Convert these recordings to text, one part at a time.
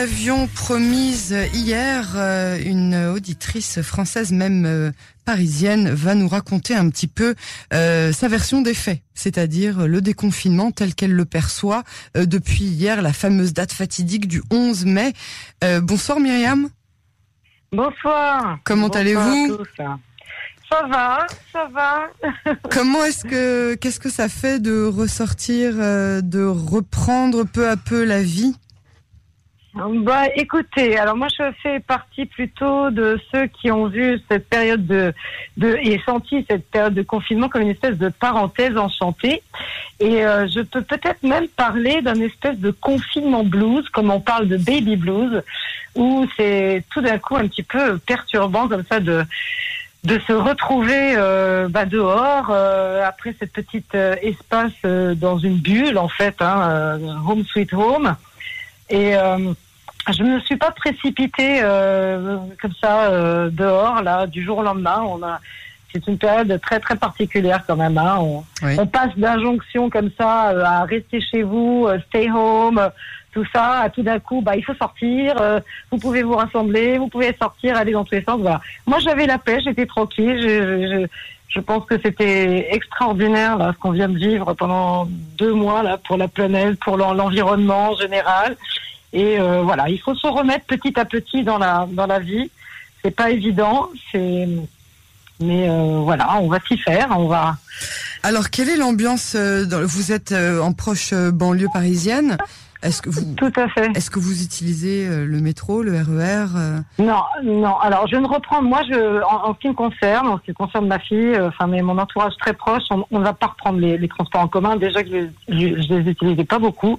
l'avions promise hier, euh, une auditrice française, même euh, parisienne, va nous raconter un petit peu euh, sa version des faits, c'est-à-dire le déconfinement tel qu'elle le perçoit depuis hier, la fameuse date fatidique du 11 mai. bonsoir Myriam. Bonsoir. Comment allez-vous ça va, ça va. Comment est-ce que, qu'est-ce que ça fait de ressortir, de reprendre peu à peu la vie? Bah, écoutez, alors moi je fais partie plutôt de ceux qui ont vu cette période de, de et senti cette période de confinement comme une espèce de parenthèse enchantée. Et euh, je peux peut-être même parler d'un espèce de confinement blues, comme on parle de baby blues, où c'est tout d'un coup un petit peu perturbant comme ça de de se retrouver euh, bah, dehors euh, après cette petite espace dans une bulle en fait, hein, home sweet home. Et je ne me suis pas précipitée euh, comme ça euh, dehors là du jour au lendemain. On a c'est une période très très particulière quand même. Hein. On, on, passe d'injonctions comme ça euh, à rester chez vous, euh, stay home, tout ça, à tout d'un coup, bah il faut sortir. vous pouvez vous rassembler, vous pouvez sortir, aller dans tous les sens. Voilà. Moi j'avais la paix, j'étais tranquille. Je, je, je, pense que c'était extraordinaire là, ce qu'on vient de vivre pendant deux mois là pour la planète, pour l'environnement en général. Et euh, voilà, il faut se remettre petit à petit dans la dans la vie. C'est pas évident, c'est mais euh, voilà, on va s'y faire, on va. Alors, quelle est l'ambiance euh, Vous êtes en proche banlieue parisienne? Est-ce que vous tout à fait Est-ce que vous utilisez euh, le métro, le RER euh? Non, non. Alors je ne reprends. Moi, je, en, ce qui me concerne, en ce qui concerne ma fille, euh, enfin mais mon entourage très proche, on ne va pas reprendre les, les, transports en commun. Déjà que je, je, les utilisais pas beaucoup,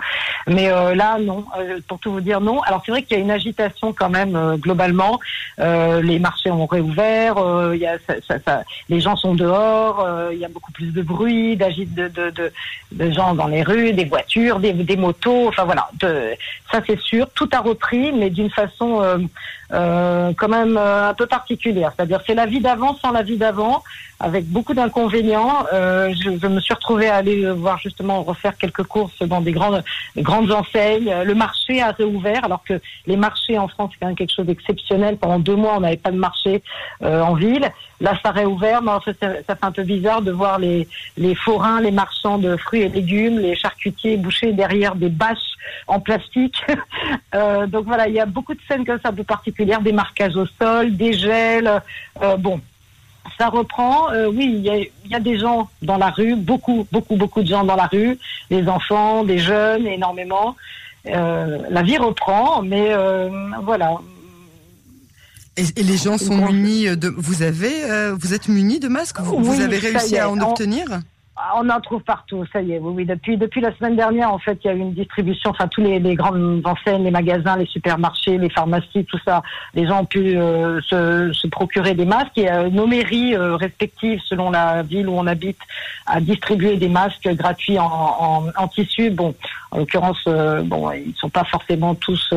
mais là non. pour tout vous dire, non. Alors c'est vrai qu'il y a une agitation quand même globalement. les marchés ont réouvert. il y a, ça, ça, ça, les gens sont dehors. il y a beaucoup plus de bruit, d'agite de, de, de, de, gens dans les rues, des voitures, des, des motos. Enfin voilà, de, ça c'est sûr. Tout a repris, mais d'une façon euh, euh, quand même euh, un peu particulière. C'est-à-dire c'est la vie d'avant sans la vie d'avant, avec beaucoup d'inconvénients. Euh, je, je, me suis retrouvée à aller voir justement refaire quelques courses dans des grandes grandes enseignes. Le marché a réouvert, alors que les marchés en France c'est quand même quelque chose d'exceptionnel. Pendant deux mois on n'avait pas de marché en ville. Là ça a réouvert, mais en fait, ça, fait un peu bizarre de voir les les forains, les marchands de fruits et légumes, les charcutiers bouchés derrière des bâches en plastique. euh, donc voilà, il y a beaucoup de scènes comme ça un peu des marquages au sol, des gels. Euh, bon, ça reprend. Euh, oui, il y, a, y, a, des gens dans la rue, beaucoup, beaucoup, beaucoup de gens dans la rue, des enfants, des jeunes, énormément. Euh, la vie reprend, mais euh, voilà. Et, et, les gens sont munis de. Vous avez, vous êtes munis de masques? Vous, vous avez réussi à en obtenir? On en trouve partout, ça y est, oui, oui. Depuis, depuis la semaine dernière, en fait, il y a eu une distribution, enfin, tous les, les grandes enseignes, les magasins, les supermarchés, les pharmacies, tout ça, les gens ont pu euh, se, procurer des masques. Et euh, nos mairies euh, respectives, selon la ville où on habite, a distribué des masques gratuits en, tissu. Bon, en l'occurrence, bon, ils sont pas forcément tous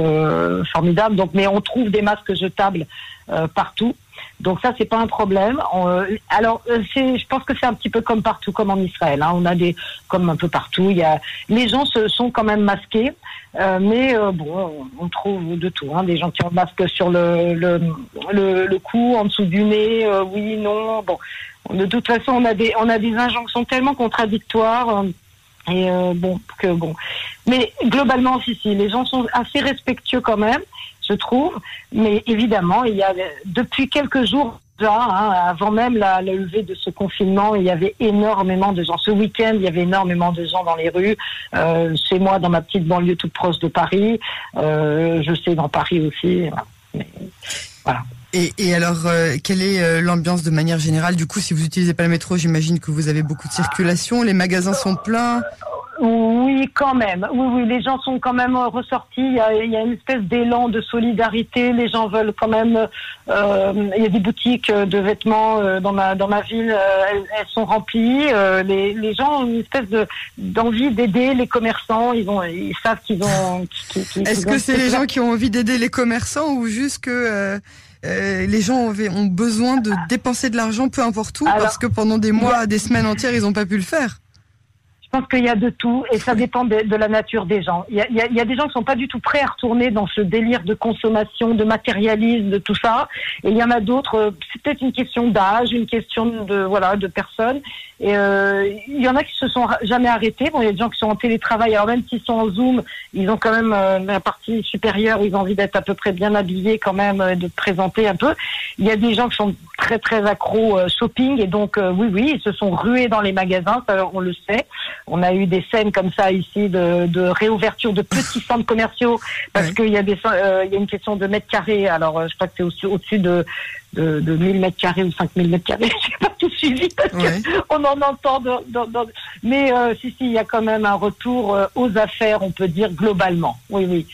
formidables, donc, mais on trouve des masques jetables partout. Donc ça, c'est pas un problème. Euh, alors, euh, je pense que c'est un petit peu comme partout, comme en Israël. Hein. On a des, comme un peu partout, les gens se sont quand même masqués, euh, mais bon, on trouve de tout. Hein. Des gens qui ont le masque sur le le, le, cou, en dessous du nez, oui, non. Bon, de toute façon, on a des, on a des injonctions tellement contradictoires. Et bon, que bon. Mais globalement, si, les gens sont assez respectueux quand même je trouve. Mais évidemment, il y a depuis quelques jours hein, avant même la, levée de ce confinement, il y avait énormément de gens. Ce week-end, il y avait énormément de gens dans les rues. Euh, chez moi, dans ma petite banlieue toute proche de Paris. Euh, je sais dans Paris aussi. et, alors, euh, quelle est euh, l'ambiance de manière générale? Du coup, si vous n'utilisez pas le métro, j'imagine que vous avez beaucoup de circulation. Les magasins sont pleins. Oui, quand même. Oui, oui, les gens sont quand même ressortis. Il y a, il y a une espèce d'élan de solidarité. Les gens veulent quand même. Euh, il y a des boutiques de vêtements euh, dans ma dans ma ville. Euh, elles, elles, sont remplies. Euh, les, les gens ont une espèce de d'envie d'aider les commerçants. Ils ont ils savent qu'ils ont. Est-ce que c'est les gens qui ont envie d'aider les commerçants ou juste que euh, les gens ont, ont, besoin de dépenser de l'argent peu importe où parce que pendant des mois, des semaines entières, ils n'ont pas pu le faire? Pense qu'il y a de tout et ça dépend de, de la nature des gens. Il y, a, il, y des gens qui sont pas du tout prêts à retourner dans ce délire de consommation, de matérialisme, de tout ça. Et il y en a d'autres, euh, c'est peut-être une question d'âge, une question de voilà de personnes. Et euh, il y en a qui se sont jamais arrêtés. Bon, il y a des gens qui sont en télétravail. Alors même s'ils sont en Zoom, ils ont quand même euh, la partie supérieure où ils ont envie d'être à peu près bien habillés quand même, euh, de présenter un peu. Il y a des gens qui sont très très accros euh, shopping et donc oui oui ils se sont rués dans les magasins, ça, on le sait. On a eu des scènes comme ça ici de, de réouverture de petits centres commerciaux parce ouais. qu'il y a des euh, il y a une question de mètres carrés. Alors je crois que c'est aussi au-dessus de de, de 1000 mètres carrés ou 5000 mètres carrés. J'ai pas tout suivi parce ouais. qu'on en entend. Dans, dans, dans... Mais euh, si, si, il y a quand même un retour euh, aux affaires, on peut dire globalement. Oui, oui.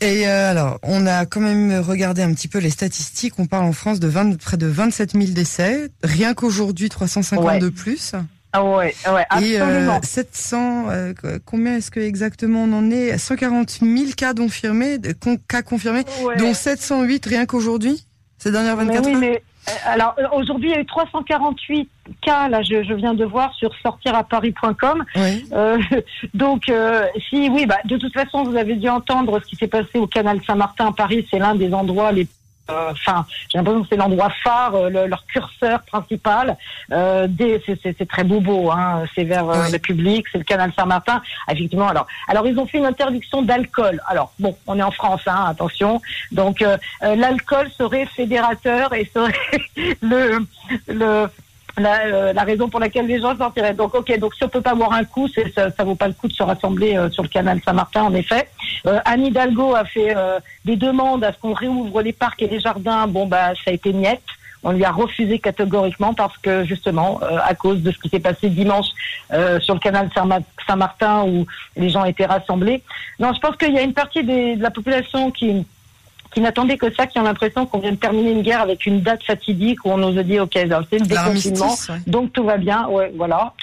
Et euh, alors, on a quand même regardé un petit peu les statistiques. On parle en France de 20, près de 27 000 décès. Rien qu'aujourd'hui, 350 ouais. de plus. Ah ouais, ouais, absolument. Et euh, 700, euh, combien est-ce que exactement on en est? 140 000 cas confirmés, cas confirmés, ouais. dont 708 rien qu'aujourd'hui ces dernières 24 mais oui, heures? mais, alors aujourd'hui, il y a eu 348 cas, là, je, je viens de voir sur sortiraparis.com. Oui. Euh, donc, euh, si, oui, bah, de toute façon, vous avez dû entendre ce qui s'est passé au canal Saint-Martin à Paris. C'est l'un des endroits les enfin, euh, j'ai l'impression que c'est l'endroit phare, euh, le, leur curseur principal. Euh, c'est très bobo, hein, c'est vers oui. le public, c'est le canal Saint-Martin. Effectivement, alors, alors ils ont fait une interdiction d'alcool. Alors bon, on est en France, hein, attention. Donc euh, l'alcool serait fédérateur et serait le le la, euh, la, raison pour laquelle les gens sortiraient. Donc, ok, donc si on peut pas boire un coup, ça, ça vaut pas le coup de se rassembler euh, sur le canal Saint-Martin, en effet. Euh, Anne Hidalgo a fait euh, des demandes à ce qu'on réouvre les parcs et les jardins. Bon, bah, ça a été niette. On lui a refusé catégoriquement parce que justement, euh, à cause de ce qui s'est passé dimanche sur le canal Saint-Martin où les gens étaient rassemblés. Non, je pense qu'il y a une partie des, de la population qui qui n'attendaient que ça, qui ont l'impression qu'on vient de terminer une guerre avec une date fatidique où on nous a dit ok, c'est le déconfinement, ouais. donc tout va bien, ouais, voilà.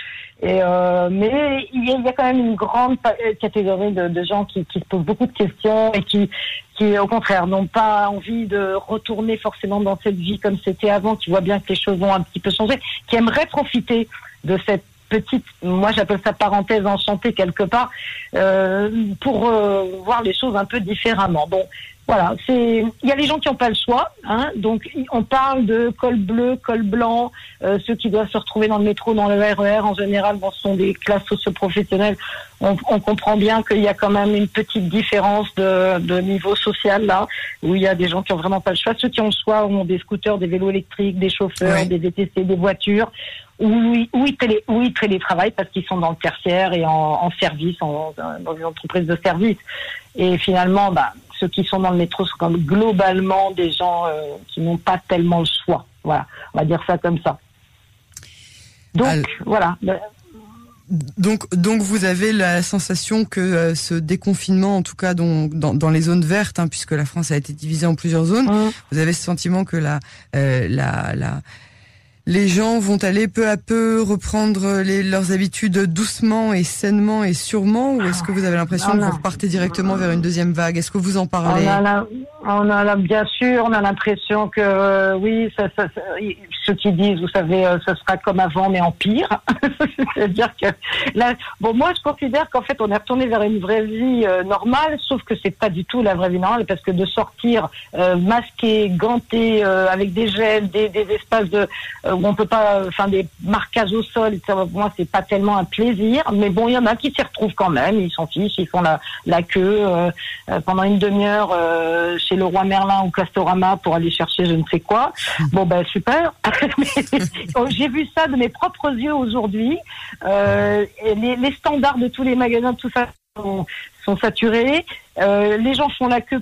Et euh, mais il y, a, il y, a, quand même une grande catégorie de, de gens qui, qui, se posent beaucoup de questions et qui, qui au contraire n'ont pas envie de retourner forcément dans cette vie comme c'était avant, qui voient bien que les choses ont un petit peu changé, qui aimeraient profiter de cette petite, moi j'appelle ça parenthèse enchantée quelque part, euh, pour euh, voir les choses un peu différemment. Bon, voilà, c'est il y a les gens qui n'ont pas le choix, hein, donc on parle de col bleu, col blanc, euh, ceux qui doivent se retrouver dans le métro, dans le RER en général, bon, ce sont des classes socio-professionnelles. On, on, comprend bien qu'il y a quand même une petite différence de, de, niveau social là, où il y a des gens qui ont vraiment pas le choix. Ceux qui ont le choix ont des scooters, des vélos électriques, des chauffeurs, oui. des VTC, des voitures, où, où, ils, télé, où ils télétravaillent parce qu'ils sont dans le tertiaire et en, en service, en, dans une entreprise de service. Et finalement, bah, ceux qui sont dans le métro sont comme globalement des gens euh, qui n'ont pas tellement le choix. Voilà, on va dire ça comme ça. Donc Alors... voilà. Donc, donc vous avez la sensation que euh, ce déconfinement, en tout cas dans, dans, dans les zones vertes, hein, puisque la France a été divisée en plusieurs zones, mmh. vous avez ce sentiment que la, euh, la, la, les gens vont aller peu à peu reprendre les, leurs habitudes doucement et sainement et sûrement, ou est-ce que vous avez l'impression que vous repartez directement vers une deuxième vague? Est-ce que vous en parlez? on a, la, on a bien sûr, on a l'impression que euh, oui, ça, ça, ceux qui disent, vous savez, euh, ce sera comme avant, mais en pire. C'est-à-dire que là, bon, moi, je considère qu'en fait, on est retourné vers une vraie vie euh, normale, sauf que c'est pas du tout la vraie vie normale, parce que de sortir euh, masqué, ganté, avec des gels, des, des espaces de où on peut pas, enfin des marquages au sol. Pour moi, c'est pas tellement un plaisir, mais bon, il y en a qui s'y retrouvent quand même, ils s'en fichent, ils font la, la queue pendant une demi-heure le roi Merlin ou Castorama pour aller chercher je ne sais quoi. Bon ben super. J'ai vu ça de mes propres yeux aujourd'hui. Euh, les, standards de tous les magasins, tout ça sont, sont saturés. Euh, les gens font la queue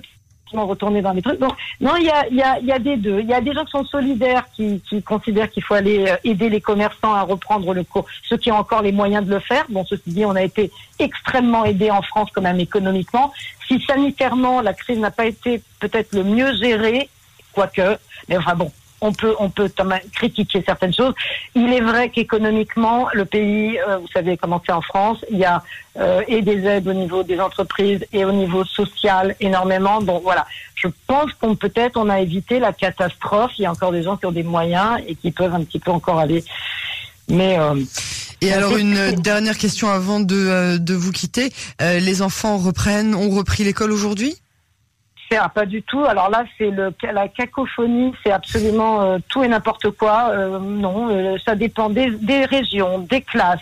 retourner dans les trucs. Donc, non, il y a, des deux. Il y a des gens qui sont solidaires, qui, qui considèrent qu'il faut aller euh, aider les commerçants à reprendre le cours, ceux qui ont encore les moyens de le faire. Bon, ceci dit, on a été extrêmement aidés en France quand même économiquement. Si sanitairement, la crise n'a pas été peut-être le mieux gérée, quoique, mais enfin bon, on peut on peut critiquer certaines choses. Il est vrai qu'économiquement, le pays, euh, vous savez comment c'est en France, il y a euh, et des aides au niveau des entreprises et au niveau social énormément. Donc voilà, je pense qu'on peut-être on a évité la catastrophe. Il y a encore des gens qui ont des moyens et qui peuvent un petit peu encore aller. Mais euh, Et alors une dernière question avant de, de vous quitter. les enfants reprennent, ont repris l'école aujourd'hui? Ah, pas du tout. Alors là, c'est le la cacophonie, c'est absolument euh, tout et n'importe quoi. Euh, non, euh, ça dépend des, des, régions, des classes.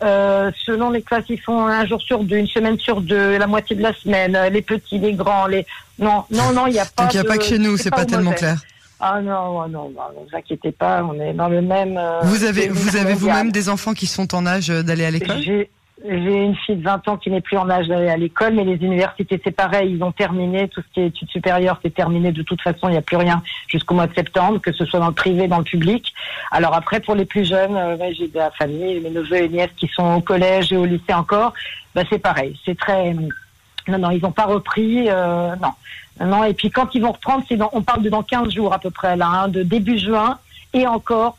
selon les classes, ils font un jour sur deux, une semaine sur deux, la moitié de la semaine. Les petits, les grands, les non, non, non, il n'y a pas. Donc il n'y a pas que chez nous, c'est pas, pas tellement clair. Ah non, non, non, ne vous inquiétez pas, on est dans le même. vous avez, vous avez vous-même des enfants qui sont en âge d'aller à l'école? J'ai une fille de 20 ans qui n'est plus en âge d'aller à l'école, mais les universités, c'est pareil, ils ont terminé, tout ce qui est études supérieures, c'est terminé de toute façon, il n'y a plus rien jusqu'au mois de septembre, que ce soit dans le privé, dans le public. Alors après, pour les plus jeunes, euh, j'ai de la famille, mes neveux et nièces qui sont au collège et au lycée encore, bah, c'est pareil, c'est très... Non, non, ils n'ont pas repris, euh, non. Non, et puis quand ils vont reprendre, c'est on parle de dans 15 jours à peu près, là, hein, de début juin, et encore,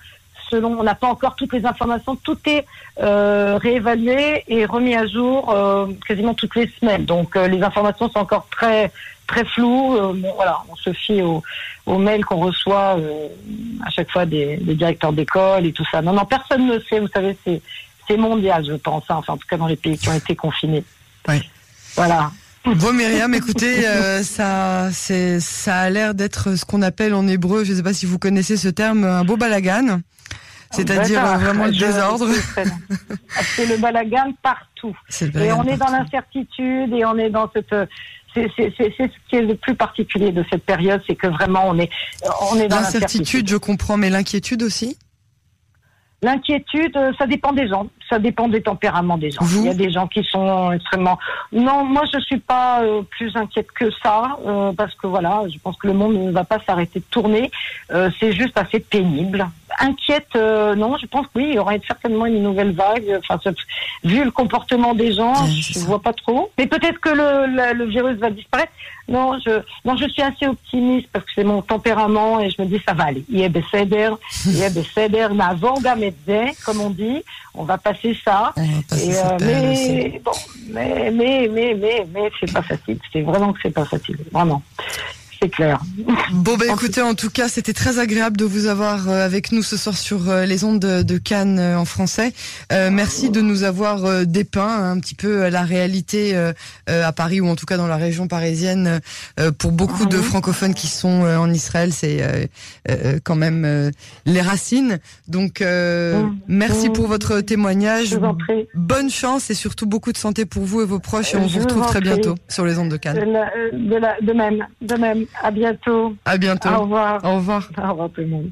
on n'a pas encore toutes les informations, tout est euh, réévalué et remis à jour euh, quasiment toutes les semaines. Donc euh, les informations sont encore très très floues. voilà, on se fie aux, mails qu'on reçoit à chaque fois des, directeurs d'école et tout ça. Non, non, personne ne sait. Vous savez, c'est c'est mondial, je pense. Hein, enfin, en tout cas, dans les pays qui ont été confinés. Oui. Voilà. Bon Myriam, écoutez, ça, c'est, ça a l'air d'être ce qu'on appelle en hébreu, je ne sais pas si vous connaissez ce terme, un beau balagan. C'est-à-dire euh, vraiment le désordre. C'est le balagan partout. et on est dans l'incertitude et on est dans cette c'est ce qui est le plus particulier de cette période, c'est que vraiment on est on est dans l'incertitude. Je comprends, mais l'inquiétude aussi? L'inquiétude, euh, ça dépend des gens, ça dépend des tempéraments des gens. Il y a des gens qui sont extrêmement. Non, moi je suis pas euh, plus inquiète que ça parce que voilà, je pense que le monde ne va pas s'arrêter de tourner. c'est juste assez pénible inquiète, euh, non, je pense que oui, il y aura certainement une nouvelle vague. Enfin, vu le comportement des gens, je ne vois pas trop. Mais peut-être que le, le, virus va disparaître. Non, je, non, je suis assez optimiste parce que c'est mon tempérament et je me dis ça va aller. Il y a des céder, il y a des céder, comme on dit. On va passer ça. Euh, mais, bon, mais, mais, mais, mais, mais c'est pas facile. C'est vraiment que c'est pas facile. Vraiment clair. Bon, bah écoutez, en tout cas, c'était très agréable de vous avoir euh, avec nous ce soir sur euh, les ondes de, Cannes euh, en français. merci de nous avoir dépeint un petit peu la réalité à Paris ou en tout cas dans la région parisienne. pour beaucoup de francophones qui sont en Israël, c'est quand même les racines. Donc, mmh. merci pour votre témoignage. Bonne chance et surtout beaucoup de santé pour vous et vos proches. Et on vous retrouve très bientôt sur les ondes de Cannes. De, de même, de même. À bientôt. À bientôt. Au revoir. Au revoir. Au revoir tout le monde.